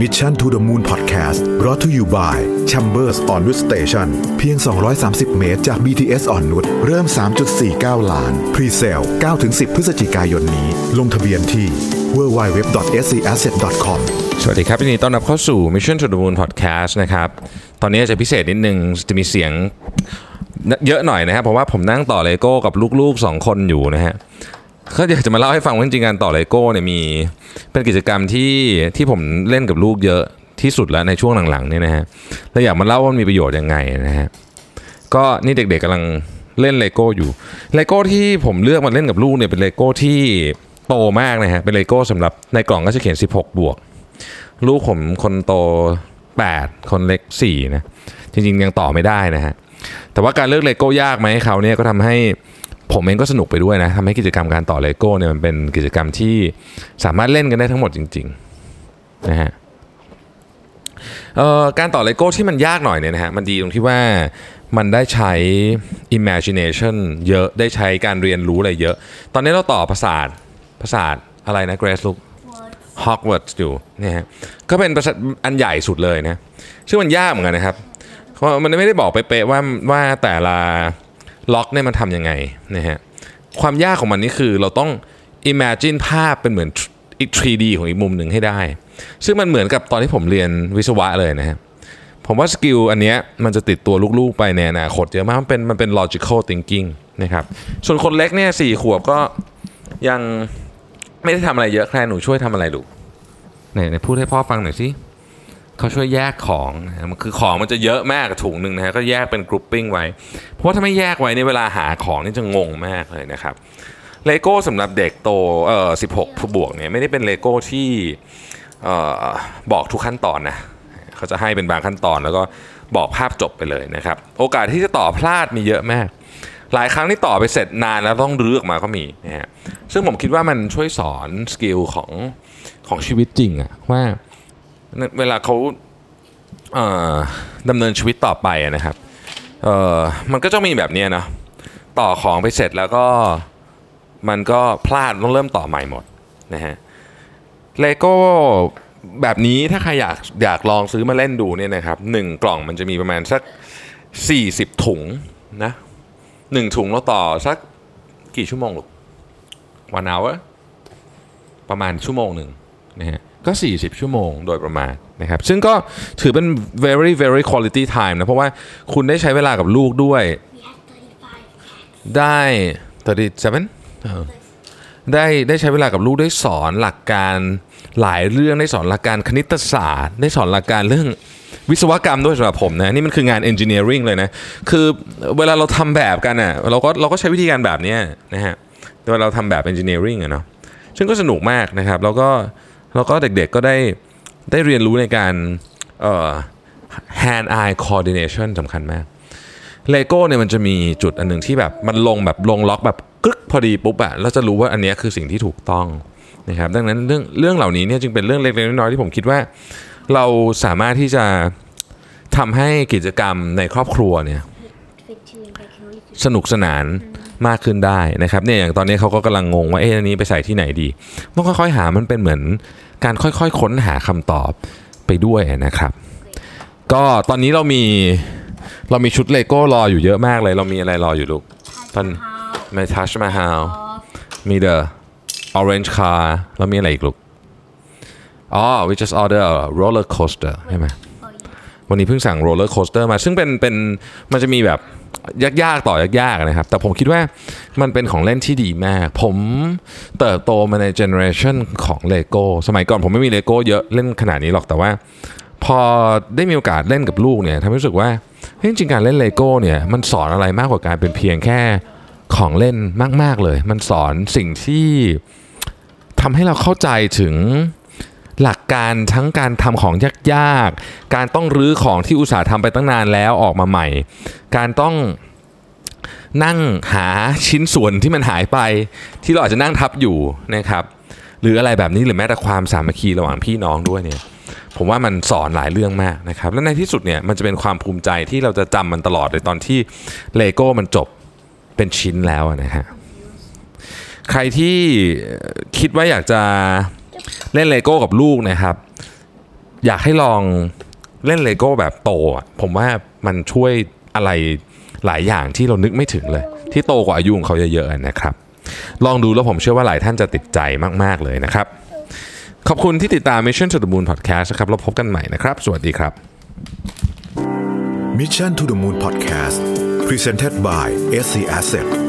Mission to the Moon Podcast รอ t to you by Chambers on Wood Station เพียง 230 เมตรจาก BTS อ่อนนุชเริ่ม 3.49 ล้าน Pre-sale 9-10 พฤศจิกายนนี้ ลงทะเบียนที่ www.scasset.com สวัสดีครับยินดีต้อนรับเข้าสู่ Mission to the Moon Podcast นะครับ ตอนนี้จะพิเศษนิดนึง จะมีเสียงเยอะหน่อยนะครับ เพราะว่าผมนั่งต่อเลโก้กับลูกๆ 2 คนอยู่นะฮะ ก็อยากจะมาเล่าให้ฟังว่าจริงๆการต่อเลโก้เนี่ยมีเป็นกิจกรรมที่ที่ผมเล่นกับลูกเยอะที่สุดแล้วในช่วงหลังๆเนี่ยนะฮะแล้วอยากมาเล่าว่ามันมีประโยชน์ยังไงนะฮะก็นี่เด็กๆกำลังเล่นเลโก้อยู่เลโก้ที่ผมเลือกมาเล่นกับลูกเนี่ยเป็นเลโก้ที่โตมากนะฮะเป็นเลโก้สำหรับในกล่องก็จะเขียน 16 บวก ลูกผมคนโต 8 คนเล็ก4นะจริงๆยังต่อไม่ได้นะฮะแต่ว่าการเลือกเลโก้ยากให้เขาเนี่ยก็ทำให้ ผมเองก็สนุกไปด้วยนะทำให้กิจกรรมการต่อเลโก้เนี่ยมันเป็นกิจกรรมที่สามารถเล่นกันได้ทั้งหมดจริงๆนะฮะการต่อเลโก้ที่มันยากหน่อยเนี่ยนะฮะมันดีตรงที่ว่ามันได้ใช้ imagination เยอะได้ใช้การเรียนรู้อะไรเยอะ ตอนนี้เราต่อภาษาภาษาอะไรนะเกรซลูกฮอกวอตส์อยู่เนี่ยฮะก็เป็นประสาทอันใหญ่สุดเลยนะซึ่งมันยากเหมือนกันนะครับ เพราะมันไม่ได้บอกเป๊ะๆว่าว่าแต่ละ ล็อกเนี่ยมันทำยังไงนะฮะความยากของมันนี่คือเราต้อง imagine ภาพเป็นเหมือนอีก 3D ของอีกมุมหนึ่งให้ได้ ซึ่งมันเหมือนกับตอนที่ผมเรียนวิศวะเลยนะฮะผมว่า skill อันเนี้ยมันจะติดตัวลูกๆไปในอนาคตเยอะมากมันเป็นมันเป็น logical thinking นะครับส่วนคนเล็กเนี่ยสี่ขวบก็ยังไม่ได้ทำอะไรเยอะแค่หนูช่วยทำอะไรลูกไหนไหนพูดให้พ่อฟังหน่อยสิ เขาช่วยแยกของมันคือของมันจะเยอะมากถุงหนึ่งนะฮะก็แยกเป็น grouping ไว้ เพราะว่าถ้าไม่แยกไว้ในเวลาหาของนี่จะงงมากเลยนะครับเลโก้สำหรับเด็กโตเอ่อ16บวกเนี่ยไม่ได้เป็นเลโก้ที่เอ่อบอกทุกขั้นตอนนะเขาจะให้เป็นบางขั้นตอนแล้วก็บอกภาพจบไปเลยนะครับ โอกาสที่จะต่อพลาดมีเยอะมาก หลายครั้งที่ต่อไปเสร็จนานแล้วต้องรื้อออกมาก็มีนะฮะซึ่งผมคิดว่ามันช่วยสอน skill ของของชีวิตจริงอะว่า เวลาเขาดำเนินชีวิตต่อไปนะครับเออมันก็จะมีแบบนี้นะต่อของไปเสร็จแล้วก็มันก็พลาดต้องเริ่มต่อใหม่หมดนะฮะเลโก้แบบนี้ถ้าใครอยากอยากลองซื้อมาเล่นดูเนี่ยนะครับหนึ่งกล่องมันจะมีประมาณสัก 40 ถุงนะหนึ่งถุงเราต่อสักกี่ชั่วโมงลูก one hour ประมาณชั่วโมงหนึ่ง นะฮะก็ 40 ชั่วโมงโดยประมาณนะครับ ซึ่งก็ถือเป็น very very quality time นะ เพราะว่าคุณได้ใช้เวลากับลูกด้วย ได้ 37เออได้ได้ใช้เวลากับลูกได้สอนหลักการหลายเรื่องได้สอนหลักการคณิตศาสตร์ ได้สอนหลักการเรื่องวิศวกรรมด้วยสำหรับผมนะนี่มันคืองาน engineering เลยนะ คือเวลาเราทำแบบกันอะเราก็เราก็ใช้วิธีการแบบเนี้ยนะฮะเวลาเราทำแบบ engineering อะเนาะซึ่งก็สนุกมากนะครับ แล้วก็ แล้วก็เด็กๆก็ได้ได้เรียนรู้ในการ hand eye coordination สำคัญมากเลโก้เนี่ยมันจะมีจุดอันหนึ่งที่แบบมันลงแบบลงล็อกแบบกึกพอดีปุ๊บอะแล้วจะรู้ว่าอันนี้คือสิ่งที่ถูกต้องนะครับดังนั้นเรื่องเรื่องเหล่านี้เนี่ยจึงเป็นเรื่องเล็กๆน้อยๆที่ผมคิดว่า เราสามารถที่จะทำให้กิจกรรมในครอบครัวเนี่ยสนุกสนาน มากขึ้นได้นะครับเนี่ยอย่างตอนนี้เขาก็กำลังงงว่าเอ๊ะอันนี้ไปใส่ที่ไหนดีต้องค่อยๆหามันเป็นเหมือนการค่อยๆค้นหาคำตอบไปด้วยนะครับ ก็ตอนนี้เรามีเรามีชุดเลโก้รออยู่เยอะมากเลย เรามีอะไรรออยู่ลูกตอนมีทัชมาฮาลมีเดอะ orange car แล้วมีอะไรอีกลูกอ๋อ we just order a roller coaster ใช่ไหมวันนี้เพิ่งสั่ง roller coaster มา ซึ่งเป็นเป็นมันจะมีแบบ ยากๆต่อยากๆนะครับ แต่ผมคิดว่ามันเป็นของเล่นที่ดีมาก ผมเติบโตมาในเจเนอเรชันของเลโก้สมัยก่อนผมไม่มีเลโก้เยอะเล่นขนาดนี้หรอกแต่ว่า พอได้มีโอกาสเล่นกับลูกเนี่ยทำให้รู้สึกว่าจริงๆการเล่นเลโก้เนี่ยมันสอนอะไรมากกว่าการเป็นเพียงแค่ของเล่นมาก ๆเลย มันสอนสิ่งที่ทำให้เราเข้าใจถึง หลักการทั้งการทำของยากๆ การต้องรื้อของที่อุตสาห์ทำไปตั้งนานแล้วออกมาใหม่ การต้องนั่งหาชิ้นส่วนที่มันหายไป ที่เราอาจจะนั่งทับอยู่นะครับหรืออะไรแบบนี้หรือแม้แต่ความสามัคคีระหว่างพี่น้องด้วยเนี่ยผมว่ามันสอนหลายเรื่องมากนะครับและในที่สุดเนี่ยมันจะเป็นความภูมิใจที่เราจะจำมันตลอดเลยตอนที่เลโก้มันจบเป็นชิ้นแล้วนะฮะใครที่คิดว่าอยากจะ เล่นเลโก้กับลูกนะครับ อยากให้ลองเล่นเลโก้แบบโตอะผมว่ามันช่วยอะไรหลายอย่างที่เรานึกไม่ถึงเลย ที่โตกว่าอายุของเขาเยอะๆนะครับ ลองดูแล้วผมเชื่อว่าหลายท่านจะติดใจมากๆเลยนะครับ ขอบคุณที่ติดตาม Mission to the Moon Podcast นะครับแล้วพบกันใหม่นะครับ สวัสดีครับ Mission to the Moon Podcast Presented by SC Asset